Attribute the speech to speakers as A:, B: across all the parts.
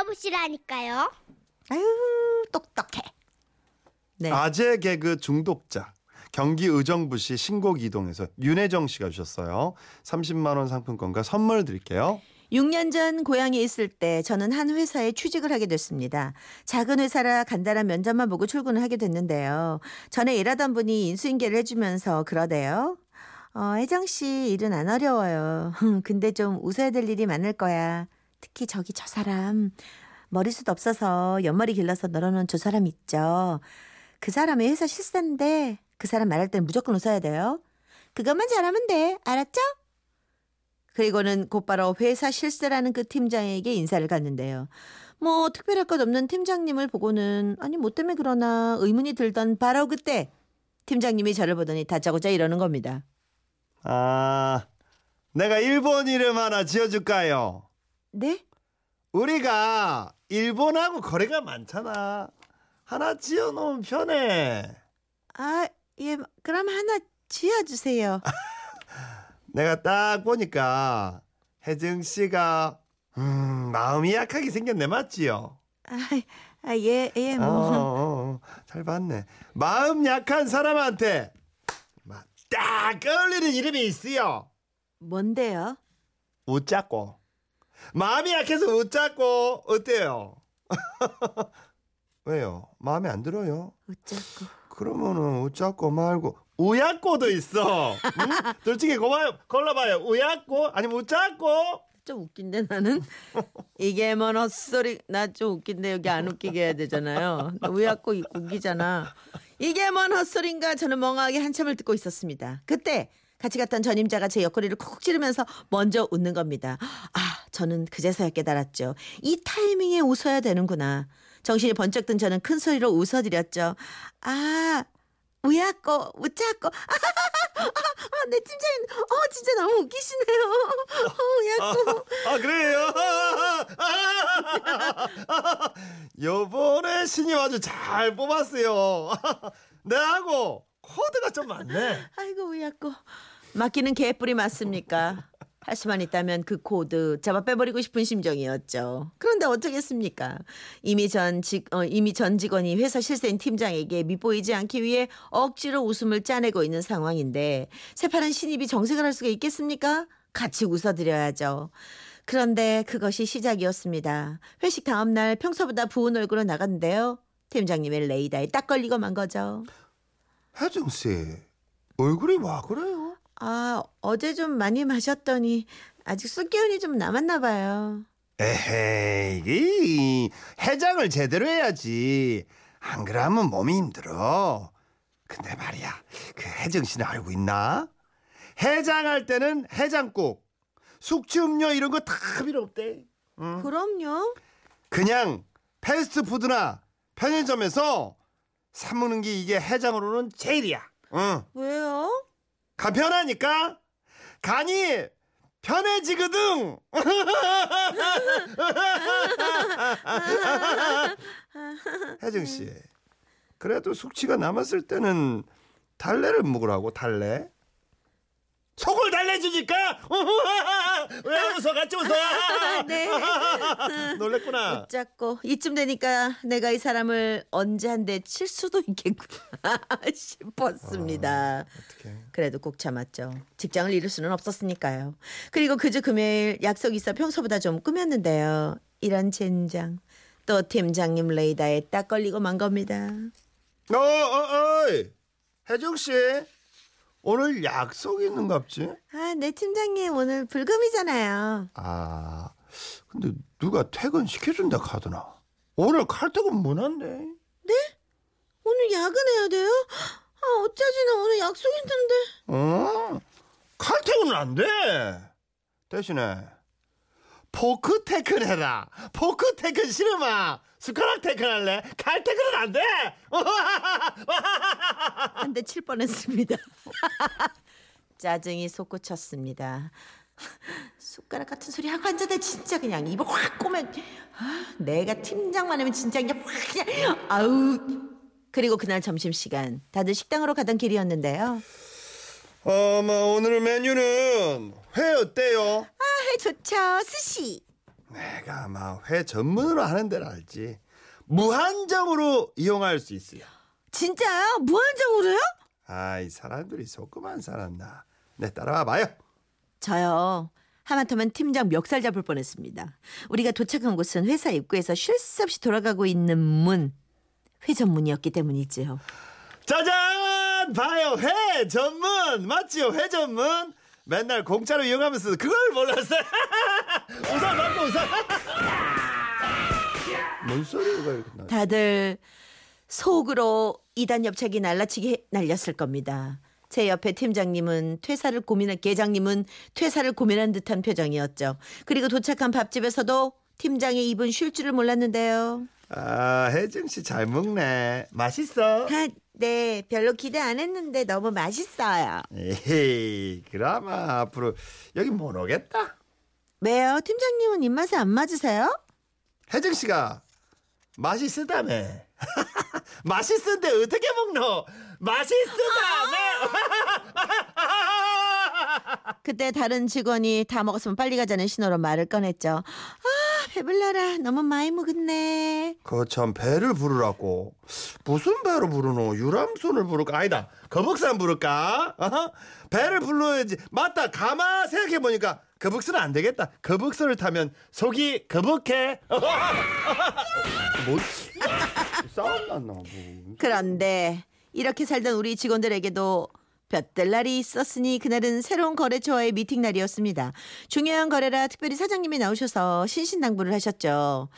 A: 들어보시라니까요.
B: 아유 똑똑해. 네.
C: 아재 개그 중독자. 경기 의정부시 신곡 이동에서 윤혜정 씨가 주셨어요. 30만 원 상품권과 선물 드릴게요.
B: 6년 전 고향에 있을 때 저는 한 회사에 취직을 하게 됐습니다. 작은 회사라 간단한 면접만 보고 출근을 하게 됐는데요. 전에 일하던 분이 인수인계를 해주면서 그러대요. 어, 혜정 씨 일은 안 어려워요. 근데 좀 웃어야 될 일이 많을 거야. 특히 저기 저 사람 머리숱 없어서 옆머리 길러서 널어놓은 저 사람 있죠. 그 사람의 회사 실세인데 그 사람 말할 땐 무조건 웃어야 돼요. 그것만 잘하면 돼. 알았죠? 그리고는 곧바로 회사 실세라는 그 팀장에게 인사를 갔는데요. 뭐 특별할 것 없는 팀장님을 보고는 아니 뭐 때문에 그러나 의문이 들던 바로 그때 팀장님이 저를 보더니 다짜고짜 이러는 겁니다.
C: 아, 내가 일본 이름 하나 지어줄까요?
B: 네?
C: 우리가 일본하고 거래가 많잖아. 하나 지어놓으면 편해.
B: 아, 예, 그럼 하나 지어주세요.
C: 내가 딱 보니까 혜정 씨가 음, 마음이 약하게 생겼네 맞지요?
B: 아, 아 예, 예,
C: 어,
B: 뭐.
C: 어, 어, 잘 봤네. 마음 약한 사람한테 막 딱 어울리는 이름이 있어요.
B: 뭔데요?
C: 웃자고. 마음이 약해서 웃자고 어때요? 왜요? 마음에 안 들어요?
B: 어쩌고.
C: 그러면은 웃자고 말고 우약고도 있어. 응? 솔직히 고마요. 골라봐요. 우약고 아니면 웃자고.
B: 좀 웃긴데 나는 이게 뭔 헛소리 나 좀 웃긴데 여기 안 웃기게 해야 되잖아요 왜 자꾸 웃기잖아 이게 뭔 헛소리인가 저는 멍하게 한참을 듣고 있었습니다 그때 같이 갔던 전임자가 제 옆구리를 콕 찌르면서 먼저 웃는 겁니다. 아 저는 그제서야 깨달았죠. 이 타이밍에 웃어야 되는구나. 정신이 번쩍 든 저는 큰 소리로 웃어드렸죠. 아 우야꼬 우짜꼬 아, 내 팀장님 어 진짜 너무 웃기시네요. 어 우야꼬
C: 아 그래요? 요번에 신입 아주 잘 뽑았어요. 내하고 코드가 좀 맞네.
B: 아이고 우야꼬 맞기는 개뿔이 맞습니까? 할 수만 있다면 그 코드 잡아 빼버리고 싶은 심정이었죠. 그런데 어쩌겠습니까? 이미 전 직, 어, 이미 전 직원이 회사 실세인 팀장에게 밉보이지 않기 위해 억지로 웃음을 짜내고 있는 상황인데 새파란 신입이 정색을 할 수가 있겠습니까? 같이 웃어드려야죠. 그런데 그것이 시작이었습니다. 회식 다음 날 평소보다 부은 얼굴로 나갔는데요. 팀장님의 레이더에 딱 걸리고 만 거죠.
C: 혜정 씨 얼굴이 와 그래요?
B: 아, 어제 좀 많이 마셨더니 아직 술 기운이 좀 남았나 봐요.
C: 에헤이 이 해장을 제대로 해야지. 안 그러면 몸이 힘들어. 근데 말이야 그 혜정 씨는 알고 있나? 해장할 때는 해장국, 숙취 음료 이런 거 다 필요 없대. 응?
B: 그럼요.
C: 그냥 패스트푸드나 편의점에서 사 먹는 게 이게 해장으로는 제일이야. 응.
B: 왜요?
C: 간 편하니까 간이 편해지거든. 혜정 씨, 그래도 숙취가 남았을 때는 달래를 먹으라고 달래. 속을 달래주니까 왜 웃어 같이 웃어
B: 네.
C: 놀랬구나
B: 붙잡고 이쯤 되니까 내가 이 사람을 언제 한 대 칠 수도 있겠구나 싶었습니다.
C: 어떡해
B: 그래도 꼭 참았죠. 직장을 잃을 수는 없었으니까요. 그리고 그저 금요일 약속이 있어 평소보다 좀 꾸몄는데요. 이런 젠장. 또 팀장님 레이더에 딱 걸리고 만 겁니다.
C: 어, 어, 어이 혜정 씨 오늘 약속 있는갑지?
B: 아, 네 팀장님 오늘 불금이잖아요.
C: 아, 근데 누가 퇴근 시켜준다 카더나. 오늘 칼퇴근 못한대.
B: 오늘 야근해야 돼요? 아, 어쩌지 나 오늘 약속 있는데.
C: 어? 칼퇴근은 안 돼. 대신에 포크 퇴근해라. 포크 퇴근 싫으마. 숟가락 퇴근할래? 칼퇴근은 안 돼.
B: 한 대 칠 뻔했습니다. 짜증이 솟구쳤습니다. 숟가락 같은 소리 하고 앉아대 진짜 그냥 입을 확 꼬면 아, 내가 팀장만 하면 진짜 그냥 확 그냥 아우 그리고 그날 점심시간 다들 식당으로 가던 길이었는데요
C: 어머 오늘 메뉴는 회 어때요?
B: 아 좋죠 스시
C: 내가 아마 회 전문으로 하는 데를 알지. 무한정으로 이용할 수 있어요.
B: 진짜요? 무한정으로요?
C: 아이 사람들이 속고만 살았나. 네 따라와 봐요.
B: 저요. 하마터면 팀장 멱살 잡을 뻔했습니다. 우리가 도착한 곳은 회사 입구에서 쉴 새 없이 돌아가고 있는 문. 회 전문이었기 때문이지요.
C: 짜잔! 봐요 회 전문 맞지요 회 전문. 맨날 공짜로 이용하면서 그걸 몰랐어요. 우산 받고 우산. 뭔 소리가 이렇게 나?
B: 다들 속으로 이단 옆차기 날라치기 날렸을 겁니다. 제 옆에 팀장님은 퇴사를 고민한 계장님은 퇴사를 고민한 듯한 표정이었죠. 그리고 도착한 밥집에서도 팀장의 입은 쉴 줄을 몰랐는데요.
C: 아 혜정 씨잘 먹네. 맛있어.
B: 아, 네, 별로 기대 안 했는데 너무 맛있어요.
C: 에이 그나마 앞으로 여기 못 오겠다.
B: 왜요? 팀장님은 입맛에 안 맞으세요?
C: 혜정 씨가 맛있으다며. 맛있은데 어떻게 먹노? 맛있으다며.
B: 그때 다른 직원이 다 먹었으면 빨리 가자는 신호로 말을 꺼냈죠. 아, 배불러라. 너무 많이 먹었네.
C: 그참 배를 부르라고. 무슨 배로 부르노? 유람선을 부를까? 아니다. 거북선 부를까? 어허? 배를 불러야지. 맞다. 가마 생각해 보니까 거북선은 안 되겠다. 거북선을 타면 속이 거북해. 뭐 싸움 났나 뭐.
B: 그런데 이렇게 살던 우리 직원들에게도 볕들 날이 있었으니 그날은 새로운 거래처와의 미팅 날이었습니다. 중요한 거래라 특별히 사장님이 나오셔서 신신당부를 하셨죠.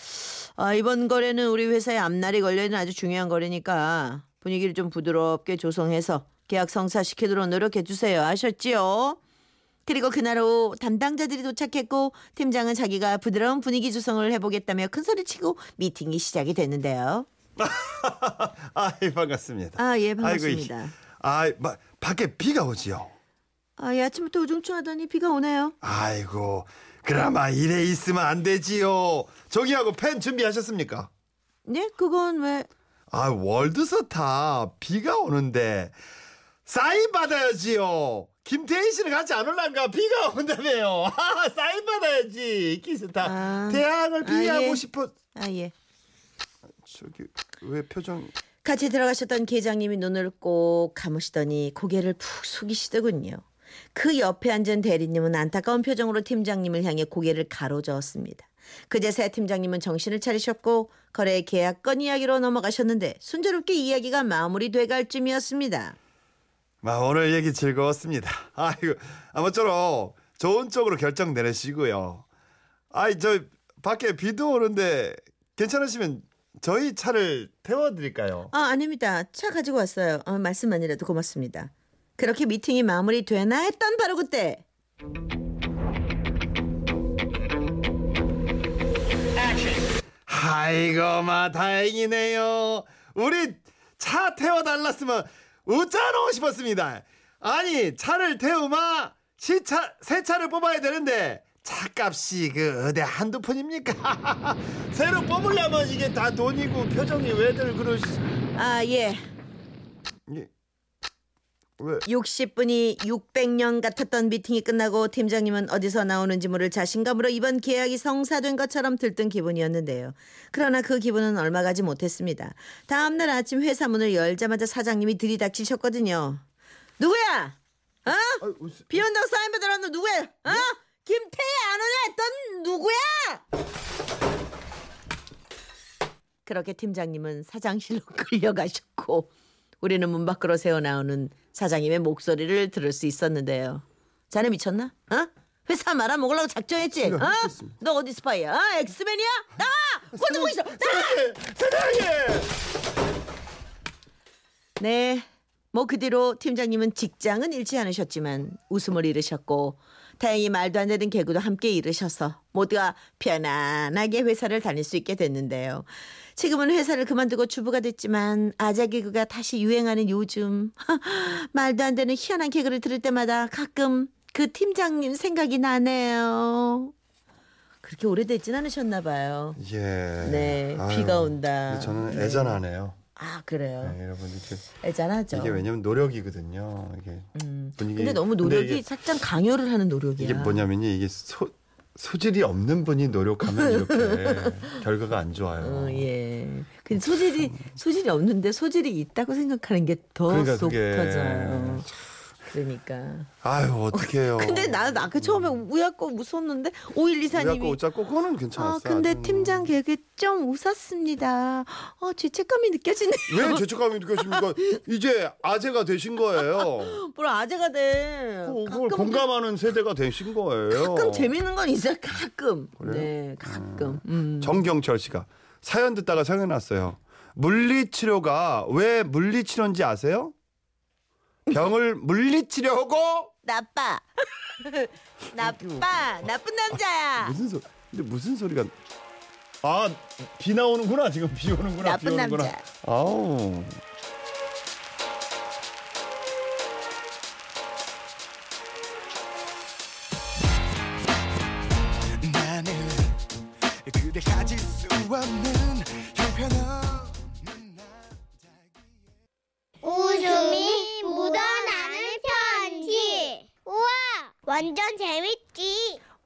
B: 아, 이번 거래는 우리 회사의 앞날이 걸려있는 아주 중요한 거래니까 분위기를 좀 부드럽게 조성해서 계약 성사시키도록 노력해 주세요. 아셨지요? 그리고 그날 오후 담당자들이 도착했고 팀장은 자기가 부드러운 분위기 조성을 해보겠다며 큰소리치고 미팅이 시작이 됐는데요.
C: 아이 반갑습니다
B: 아, 예,
C: 아이고,
B: 반갑습니다.
C: 아이 마, 밖에 비가 오지요
B: 아, 예, 아침부터 우중충하더니 비가 오네요.
C: 아이고 그나마 이래 있으면 안 되지요 저기하고 펜 준비하셨습니까?
B: 네? 그건 왜?
C: 아 월드스타 비가 오는데 사인 받아야지요. 김태희 씨는 같이 안 올란가 비가 온다며요. 아, 사인 받아야지 키스타.
B: 아,
C: 대항을
B: 아,
C: 비하고
B: 예.
C: 싶어.
B: 아, 예.
C: 저기 왜 표정?
B: 같이 들어가셨던 계장님이 눈을 꼭 감으시더니 고개를 푹 숙이시더군요. 그 옆에 앉은 대리님은 안타까운 표정으로 팀장님을 향해 고개를 가로저었습니다. 그제서야 팀장님은 정신을 차리셨고 거래 계약 건 이야기로 넘어가셨는데 순조롭게 이야기가 마무리돼갈 쯤이었습니다.
C: 마 오늘 얘기 즐거웠습니다. 아이고 아무쪼록 좋은 쪽으로 결정 내리시고요. 아이 저 밖에 비도 오는데 괜찮으시면 저희 차를 태워드릴까요?
B: 아, 아닙니다. 차 가지고 왔어요. 어, 말씀만이라도 고맙습니다. 그렇게 미팅이 마무리되나 했던 바로 그때
C: 아이고 마 다행이네요. 우리 차 태워달랐으면 웃자놓고 싶었습니다. 아니 차를 태우마 시차 새 차를 뽑아야 되는데 차값이 그 어디 한두 푼입니까? 새로 뽑으려면 이게 다 돈이고 표정이 왜들 그러시?
B: 아, 예.
C: 예. 왜?
B: 60분이 600년 같았던 미팅이 끝나고 팀장님은 어디서 나오는지 모를 자신감으로 이번 계약이 성사된 것처럼 들뜬 기분이었는데요. 그러나 그 기분은 얼마 가지 못했습니다. 다음 날 아침 회사 문을 열자마자 사장님이 들이닥치셨거든요. 누구야? 어? 비 온다고 사인 받으러 왔는 누구야? 어? 김태희 안 오냐 했던 누구야? 그렇게 팀장님은 사장실로 끌려가셨고 우리는 문 밖으로 새어 나오는 사장님의 목소리를 들을 수 있었는데요. 자네 미쳤나? 어? 회사 말아먹으려고 작정했지? 어?
C: 미쳤습니다.
B: 너 어디 스파이야? 어? 엑스맨이야? 나와! 꼴 보고 있어! 나와!
C: 사장님!
B: 네. 뭐 그 뒤로 팀장님은 직장은 잃지 않으셨지만 웃음을 잃으셨고 다행히 말도 안 되는 개그도 함께 잃으셔서 모두가 편안하게 회사를 다닐 수 있게 됐는데요. 지금은 회사를 그만두고 주부가 됐지만 아재 개그가 다시 유행하는 요즘 말도 안 되는 희한한 개그를 들을 때마다 가끔 그 팀장님 생각이 나네요. 그렇게 오래되진 않으셨나 봐요.
C: 예.
B: 네,
C: 아유,
B: 비가 온다.
C: 저는
B: 네.
C: 애잔하네요.
B: 아 그래요.
C: 네, 여러분 이게
B: 애잔하죠.
C: 이게 왜냐면 노력이거든요. 이게
B: 음.
C: 분위기.
B: 근데 너무
C: 근데
B: 노력이
C: 이게-
B: 살짝 강요를 하는 노력이야.
C: 이게 뭐냐면요 이게 소 소질이 없는 분이 노력하면 이렇게 결과가 안 좋아요.
B: 어, 예. 근데 소질이 소질이 없는데 소질이 있다고 생각하는 게더
C: 그러니까
B: 터져요. 그러니까.
C: 아유 어떡해요.
B: 근데 나는 아까 처음에 우야꺼 웃었는데 5124님이
C: 우야고 웃자고 그거는
B: 아,
C: 괜찮았어요.
B: 근데
C: 아주.
B: 팀장 개그 좀 웃었습니다. 어, 죄책감이 느껴지네요.
C: 왜 죄책감이 느껴집니까? 이제 아재가 되신 거예요.
B: 뭘 아재가 돼.
C: 그- 그걸
B: 가끔
C: 공감하는 세대가 되신 거예요.
B: 가끔 재밌는 건 있어요. 가끔.
C: 그래요?
B: 네, 가끔. 음.
C: 정경철 씨가 사연 듣다가 생각났어요. 물리치료가 왜 물리치료인지 아세요? 병을 물리치료하고
B: 나빠. 나빠. 나쁜 남자야.
C: 무슨 소 근데 무슨 소리가 아 비 나오는구나 지금 비 오는구나
B: 나쁜
C: 비 오는구나.
B: 남자.
C: 아우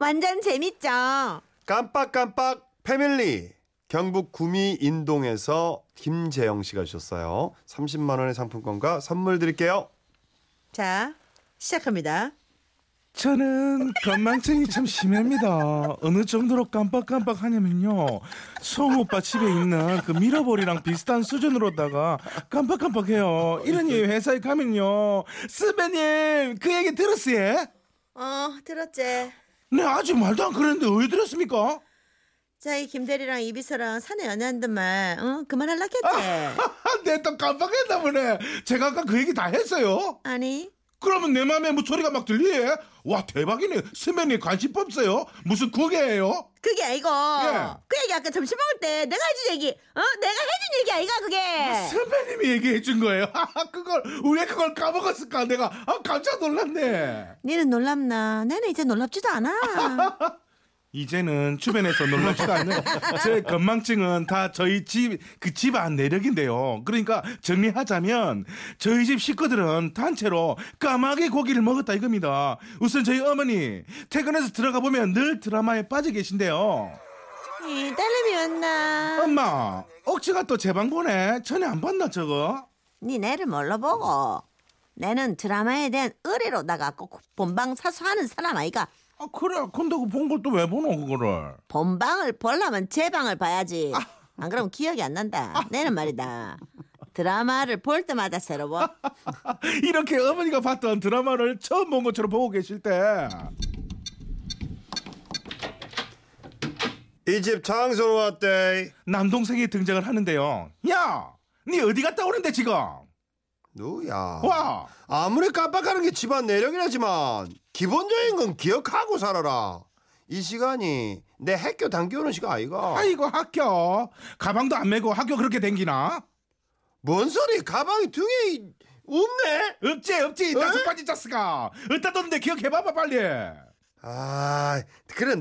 D: 완전
B: 재밌죠?
C: 깜빡깜빡 패밀리 경북 구미 인동에서 김재영 씨가 주셨어요. 30만 원의 상품권과 선물 드릴게요.
B: 자, 시작합니다.
E: 저는 건망증이 참 심합니다. 어느 정도로 깜빡깜빡 하냐면요. 송 오빠 집에 있는 그 미러볼이랑 비슷한 수준으로다가 깜빡깜빡해요. 이러니 회사에 가면요. 스베님 그 얘기 들었어요?
B: 어, 들었지?
E: 네 아직 말도 안 그랬는데 왜 들었습니까?
B: 자, 이 김대리랑 이비서랑 사내 연애한단 말, 어? 그만할라겠지?
E: 내 또 깜빡했나 보네. 제가 아까 그 얘기 다 했어요.
B: 아니,
E: 그러면 내 맘에 뭐 소리가 막 들리에? 와 대박이네. 스베님 관심 없어요? 무슨 국이에요?
B: 그게 아니고,
E: 예.
B: 그 얘기 아까 점심 먹을 때 내가 해준 얘기, 어? 내가 해준 얘기 아이가, 그게?
E: 선배님이 얘기해 준 거예요. 그걸 왜 그걸 까먹었을까? 내가 아, 깜짝 놀랐네.
B: 니는 놀랍나? 내는 이제 놀랍지도 않아.
E: 이제는 주변에서 놀랍지도 않는 제 건망증은 다 저희 집 그 집 안 내력인데요. 그러니까 정리하자면 저희 집 식구들은 단체로 까마귀 고기를 먹었다 이겁니다. 우선 저희 어머니 퇴근해서 들어가 보면 늘 드라마에 빠져 계신데요.
B: 이 딸내미 왔나?
E: 엄마 억지가 또 제 방 보내. 전에 안 봤나 저거?
B: 니 내를 뭘로 보고? 내는 드라마에 대한 의뢰로다가 꼭 본방 사수하는 사람 아이가.
E: 아 그래. 근데 그 본 걸 또 왜 보노 그거를?
B: 본방을 보려면 제 방을 봐야지. 안 그러면 기억이 안 난다. 내는 말이다. 드라마를 볼 때마다 새로 봐.
E: 이렇게 어머니가 봤던 드라마를 처음 본 것처럼 보고 계실 때
C: 이 집 장소로 왔대.
E: 남동생이 등장을 하는데요. 야, 니 어디 갔다 오는데 지금?
C: 누야.
E: 와,
C: 아무리 깜빡하는 게 집안 내력이라지만 기본적인 건 기억하고 살아라. 이 시간이 내 학교 당겨오는 시간 아이가.
E: 아이고 학교 가방도 안 메고 학교 그렇게 댕기나?
C: 뭔 소리? 가방이 등에 이- 없네.
E: 없지 없지
C: 어?
E: 다섯 가지 자스가 어디다 뒀는데 기억해봐봐 빨리.
C: 아,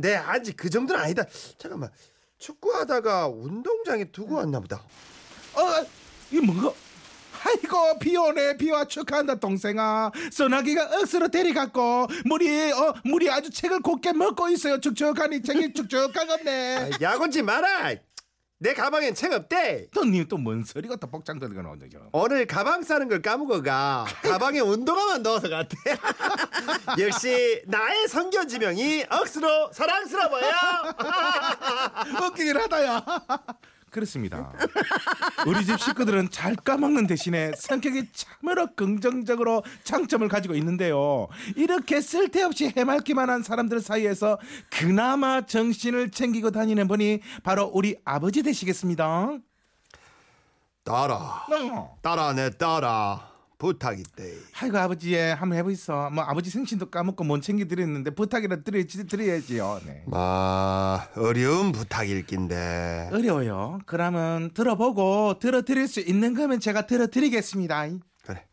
C: 내 아직 그 정도는 아니다. 잠깐만. 축구하다가 운동장에 두고 왔나 보다.
E: 어, 이 뭔가? 아이고 비 오네 비와 축하한다 동생아 소나기가 억수로 데려갔고 물이 어 물이 아주 책을 곱게 먹고 있어요 축축하니 책이 축축하겠네
C: 아, 야구지 마라. 내 가방엔 책 없대.
E: 너님 또 뭔 소리가 또 복장 들거나 오죠
C: 오늘 가방 싸는 걸 까먹어가 가방에 운동화만 넣어서 갔대. 역시 나의 성견 지명이 억수로 사랑스러워요.
E: 웃기긴 하다야. 그렇습니다. 우리 집 식구들은 잘 까먹는 대신에 성격이 참으로 긍정적으로 장점을 가지고 있는데요. 이렇게 쓸데없이 해맑기만 한 사람들 사이에서 그나마 정신을 챙기고 다니는 분이 바로 우리 아버지 되시겠습니다.
C: 따라,
E: 어.
C: 따라 내 따라 부탁 있대.
E: 아이고 아버지 예 한번 해보이소. 뭐 아버지 생신도 까먹고 못 챙겨 드렸는데 부탁이라 드려야지 드려야지요. 네.
C: 마 어려운 부탁일 낀데.
E: 어려워요. 그러면 들어보고 들어드릴 수 있는 거면 제가 들어드리겠습니다.
C: 그래.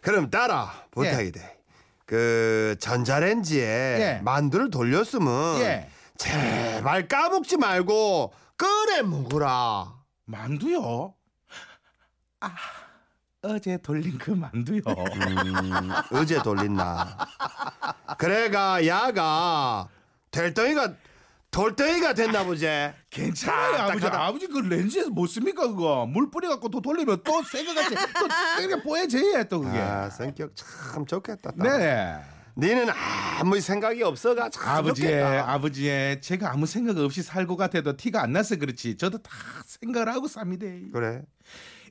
C: 그럼 따라 부탁이 돼. 그 전자레인지에
E: 예.
C: 만두를 돌렸으면
E: 예.
C: 제발 까먹지 말고 끓여 먹으라.
E: 만두요? 아, 어제 돌린 그 만두요.
C: 음, 어제 돌린나. 그래가 야가 될덩이가 돌덩이가 됐나 보지.
E: 괜찮아요
C: 자,
E: 아버지
C: 딱하다.
E: 아버지 그 렌즈에서 못 씁니까 그거 물 뿌려갖고 또 돌리면 또 새거같이 또 이렇게 뽀얘져야 또 그게
C: 아 성격 참 좋겠다. 딱.
E: 네
C: 니는 아무 생각이 없어가 참
E: 아버지의
C: 좋겠다.
E: 아버지의 제가 아무 생각 없이 살고 같아도 티가 안 나서 그렇지 저도 다 생각을 하고 삽니다
C: 그래.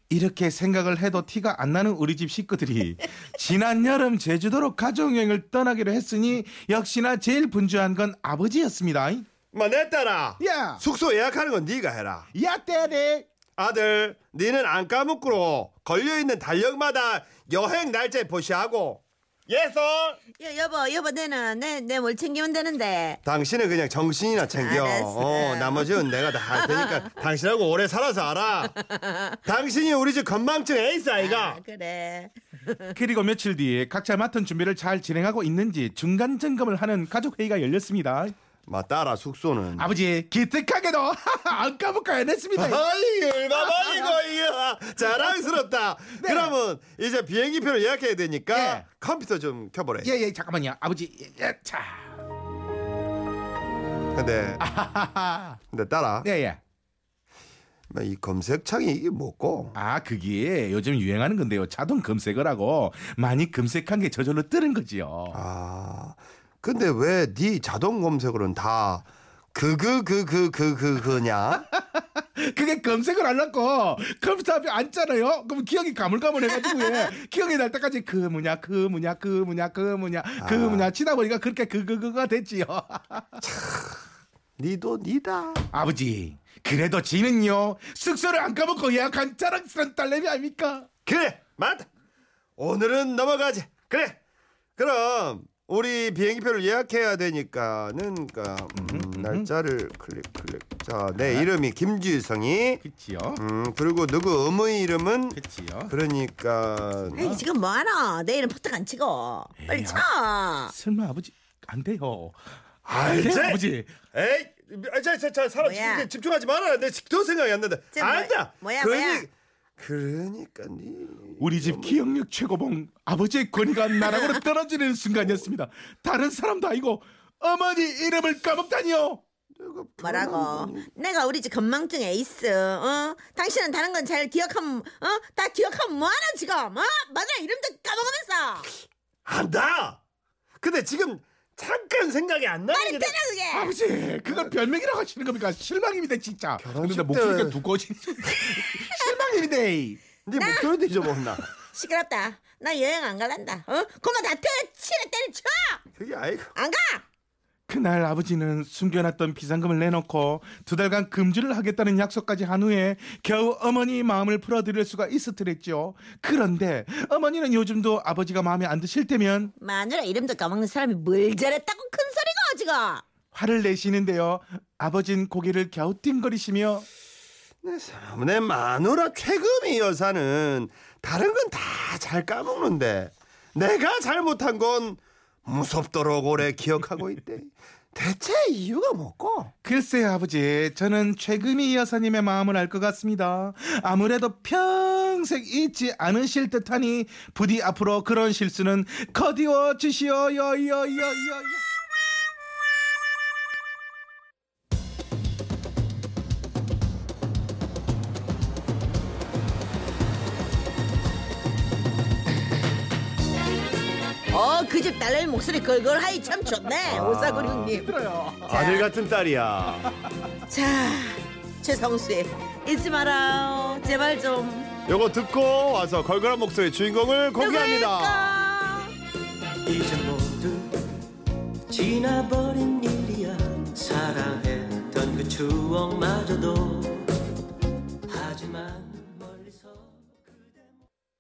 E: 이렇게 생각을 해도 티가 안 나는 우리 집 식구들이 지난 여름 제주도로 가족여행을 떠나기로 했으니 역시나 제일 분주한 건 아버지였습니다
C: 뭐내 딸아.
E: 야
C: 숙소 예약하는 건 네가 해라.
E: 야, 때네.
C: 아들, 니는 안 까먹고 걸려 있는 달력마다 여행 날짜 표시하고. 예선.
B: 여, 여보 여보 내는 내 내 뭘 챙기면 되는데
C: 당신은 그냥 정신이나 챙겨.
B: 알았어.
C: 어, 나머지는 내가 다 할 테니까 당신하고 오래 살아서 알아. 당신이 우리 집 건망증 에이스 아이가.
B: 아, 그래
E: 그리고 며칠 뒤에 각자 맡은 준비를 잘 진행하고 있는지 중간 점검을 하는 가족 회의가 열렸습니다.
C: 맞따라 숙소는.
E: 아버지 기특하게도 안 까먹고 해냈습니다.
C: 아이 얼마만이고 이거 자랑스럽다. 그러면 이제 비행기표를 예약해야 되니까
E: 예.
C: 컴퓨터 좀 켜보래.
E: 예예 잠깐만요 아버지 예, 예, 자
C: 근데 근데 딸아,
E: 예예
C: 뭐이 검색창이 이게 뭐고?
E: 아 그게 요즘 유행하는 건데요 자동 검색을 하고 많이 검색한 게 저절로 뜨는 거지요.
C: 아, 근데 왜 네 자동 검색어는 다 그그 그 그 그 그 그냐?
E: 그게 검색을 안 하고 컴퓨터 앞에 앉잖아요. 그럼 기억이 가물가물해가지고 예. 기억이 날 때까지 그 뭐냐 그 뭐냐 그 뭐냐 그 뭐냐 그 뭐냐 치다 보니까 그렇게 그 그 그가 됐지요.
C: 니도 니다.
E: 아버지 그래도 지는요 숙소를 안 까먹고 예약한 자랑스러운 딸내미 아닙니까?
C: 그래, 맞다. 오늘은 넘어가지. 그래. 그럼 우리 비행기표를 예약해야 되니까는 그러니까 음, 날짜를 클릭 클릭. 자, 내 이름이 김주성이.
E: 그치요.
C: 음, 그리고 누구 어머니 이름은
E: 그치요.
C: 그러니까
B: 에이 지금 뭐하나 내일은 포탁 안 치고 빨리
E: 에이,
B: 쳐
E: 설마 아버지 안 돼요. 안
C: 알지?
E: 돼요 아버지.
C: 에이, 자, 자, 자, 사람
B: 뭐야?
C: 집- 집중하지 마라. 내더 생각이 안 난다.
B: 지금 뭐-
C: 안다.
B: 뭐야, 뭐야?
C: 그러니까 니
E: 우리 집 기억력 최고봉 아버지의 권위가 나락으로 떨어지는 순간이었습니다. 다른 사람도 아니고 어머니 이름을 까먹다니요.
C: 내가
B: 뭐라고? 내가 우리 집 건망증 에이스 어? 당신은 다른 건 잘 기억하면 어 다 기억하면 뭐하나 지금? 어? 맞아. 이름도 까먹으면서.
C: 안다. 근데 지금 잠깐 생각이 안 나는 게
B: 되나 그게
E: 아버지 그건 별명이라고 하시는 겁니까? 실망입니다 진짜.
C: 결혼식
E: 근데 목소리가
C: 때-
E: 두꺼워지는 실망입니다.
C: 네 목소리도 잊어먹나?
B: 시끄럽다 나 여행 안 갈란다 어 그만 다 때, 치를 때려쳐
C: 그게 아이고.
B: 안 가
E: 그날 아버지는 숨겨놨던 비상금을 내놓고 두 달간 금주를 하겠다는 약속까지 한 후에 겨우 어머니 마음을 풀어드릴 수가 있었더랬죠. 그런데 어머니는 요즘도 아버지가 마음에 안 드실 때면
B: 마누라 이름도 까먹는 사람이 뭘 잘했다고 큰 소리가 지금
E: 화를 내시는데요. 아버진 고개를 갸우뚱거리시며
C: 내 사문의 마누라 최금희 여사는 다른 건 다 잘 까먹는데 내가 잘못한 건 무섭도록 오래 기억하고 있대. 대체 이유가 뭐고?
E: 글쎄 아버지 저는 최금희 여사님의 마음을 알 것 같습니다. 아무래도 평생 잊지 않으실 듯하니 부디 앞으로 그런 실수는 거디워 주시오 여여여여여.
B: 어, 그 집 딸내미 목소리 걸걸하이 참 좋네. 아, 오사구룡님.
C: 아들 같은 딸이야.
B: 자, 최성수의 잊지 마라. 제발 좀.
C: 요거 듣고 와서 걸걸한 목소리 주인공을 공개합니다.
F: 이제 모두 지나버린 일이야 사랑했던 그 추억마저도 하지만